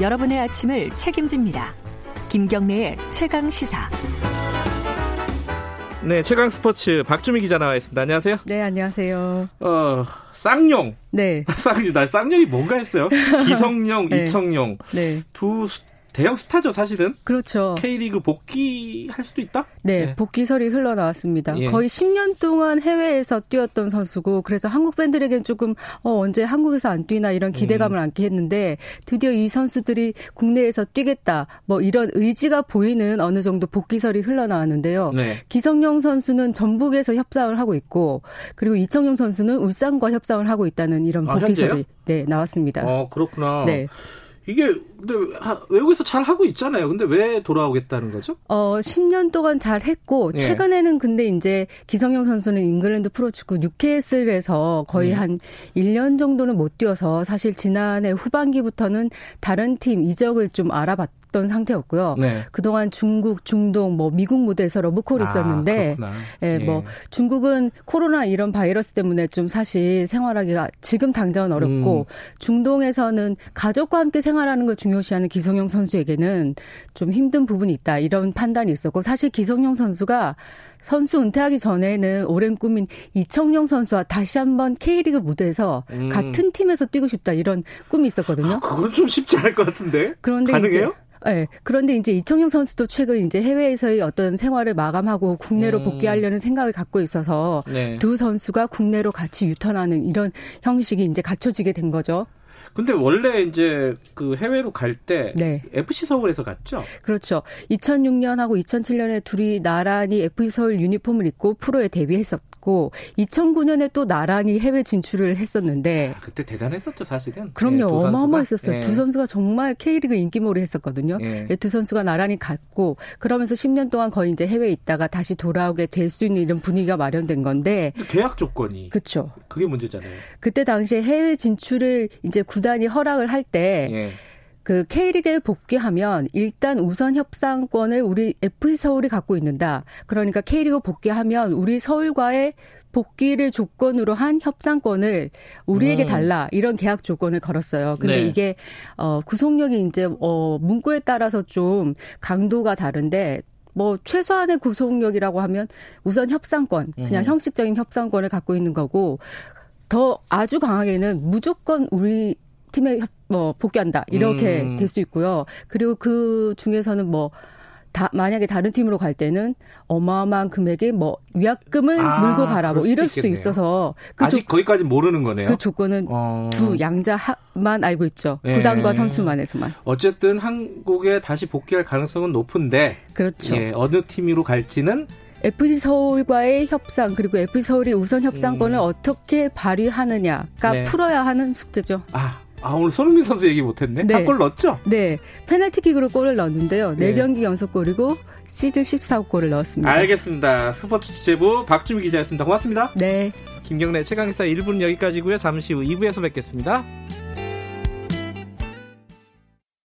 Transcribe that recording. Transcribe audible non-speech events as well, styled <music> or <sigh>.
여러분의 아침을 책임집니다. 김경래의 최강 시사. 네, 최강 스포츠 박주미 기자 나와 있습니다. 안녕하세요. 네, 안녕하세요. 어, 쌍용. 네. <laughs> 쌍용, 나 쌍용이 뭔가 했어요. <laughs> 기성용, 네. 이청용. 네. 두 대형 스타죠, 사실은. 그렇죠. K리그 복귀할 수도 있다? 네, 네. 복귀설이 흘러나왔습니다. 예. 거의 10년 동안 해외에서 뛰었던 선수고 그래서 한국 팬들에겐 조금 어, 언제 한국에서 안 뛰나 이런 기대감을 음. 안게 했는데 드디어 이 선수들이 국내에서 뛰겠다 뭐 이런 의지가 보이는 어느 정도 복귀설이 흘러나왔는데요. 네. 기성용 선수는 전북에서 협상을 하고 있고 그리고 이청용 선수는 울산과 협상을 하고 있다는 이런 아, 복귀설이 현재요? 네, 나왔습니다. 어, 그렇구나. 네. 이게, 근데 하- 외국에서 잘 하고 있잖아요. 근데 왜 돌아오겠다는 거죠? 어, 10년 동안 잘 했고, 예. 최근에는 근데 이제 기성용 선수는 잉글랜드 프로축구 뉴캐슬에서 거의 예. 한 1년 정도는 못 뛰어서 사실 지난해 후반기부터는 다른 팀 이적을 좀 알아봤 던 상태였고요. 네. 그동안 중국, 중동, 뭐 미국 무대에서 러브콜이 있었는데, 아, 그렇구나. 예, 뭐 중국은 코로나 이런 바이러스 때문에 좀 사실 생활하기가 지금 당장은 어렵고 음. 중동에서는 가족과 함께 생활 하는 걸 중요시하는 기성용 선수에게는 좀 힘든 부분이 있다 이런 판단이 있었고 사실 기성용 선수가 선수 은퇴하기 전에는 오랜 꿈인 이청용 선수와 다시 한번 K리그 무대에서 음. 같은 팀에서 뛰고 싶다 이런 꿈이 있었거든요. 아, 그건 좀 쉽지 않을 것 같은데. 그런데 가능해요? 이제 네, 그런데 이제 이청용 선수도 최근 이제 해외에서의 어떤 생활을 마감하고 국내로 음. 복귀하려는 생각을 갖고 있어서 네. 두 선수가 국내로 같이 유턴하는 이런 형식이 이제 갖춰지게 된 거죠. 근데 원래 이제 그 해외로 갈때 네. FC 서울에서 갔죠? 그렇죠. 2006년하고 2007년에 둘이 나란히 FC 서울 유니폼을 입고 프로에 데뷔했었고 2009년에 또 나란히 해외 진출을 했었는데 아, 그때 대단했었죠, 사실은. 그럼요. 네. 어마어마했었어요. 예. 두 선수가 정말 K리그 인기몰이 했었거든요. 예. 예, 두 선수가 나란히 갔고 그러면서 10년 동안 거의 이제 해외에 있다가 다시 돌아오게 될 수 있는 이런 분위기가 마련된 건데 계약 조건이 그렇죠. 그게 문제잖아요. 그때 당시에 해외 진출을 이제 구단이 허락을 할 때 예. 그 K리그에 복귀하면 일단 우선 협상권을 우리 FC 서울이 갖고 있는다. 그러니까 K리그 복귀하면 우리 서울과의 복귀를 조건으로 한 협상권을 우리에게 음. 달라 이런 계약 조건을 걸었어요. 근데 네. 이게 어 구속력이 이제 어 문구에 따라서 좀 강도가 다른데 뭐 최소한의 구속력이라고 하면 우선 협상권 그냥 음. 형식적인 협상권을 갖고 있는 거고 더 아주 강하게는 무조건 우리 팀에 협- 뭐 복귀한다 이렇게 음. 될수 있고요. 그리고 그 중에서는 뭐 다, 만약에 다른 팀으로 갈 때는 어마어마한 금액의 뭐 위약금을 아, 물고 가라 뭐 수도 이럴 수도 있겠네요. 있어서 그, 아직 조, 거기까지 모르는 거네요. 그 조건은 어, 두 양자만 알고 있죠. 예. 구단과 선수만에서만. 어쨌든 한국에 다시 복귀할 가능성은 높은데 그렇죠. 예, 어느 팀으로 갈지는 FC 서울과의 협상 그리고 FC 서울이 우선 협상권을 음. 어떻게 발휘하느냐가 네. 풀어야 하는 숙제죠. 아, 아 오늘 손흥민 선수 얘기 못했네. 네. 한골 넣었죠? 네, 페널티킥으로 골을 넣었는데요. 네. 4경기 연속골이고 시즌 14골을 넣었습니다. 알겠습니다. 스포츠 취재부 박주미 기자였습니다. 고맙습니다. 네. 김경래 최강기사 1부는 여기까지고요. 잠시 후 2부에서 뵙겠습니다.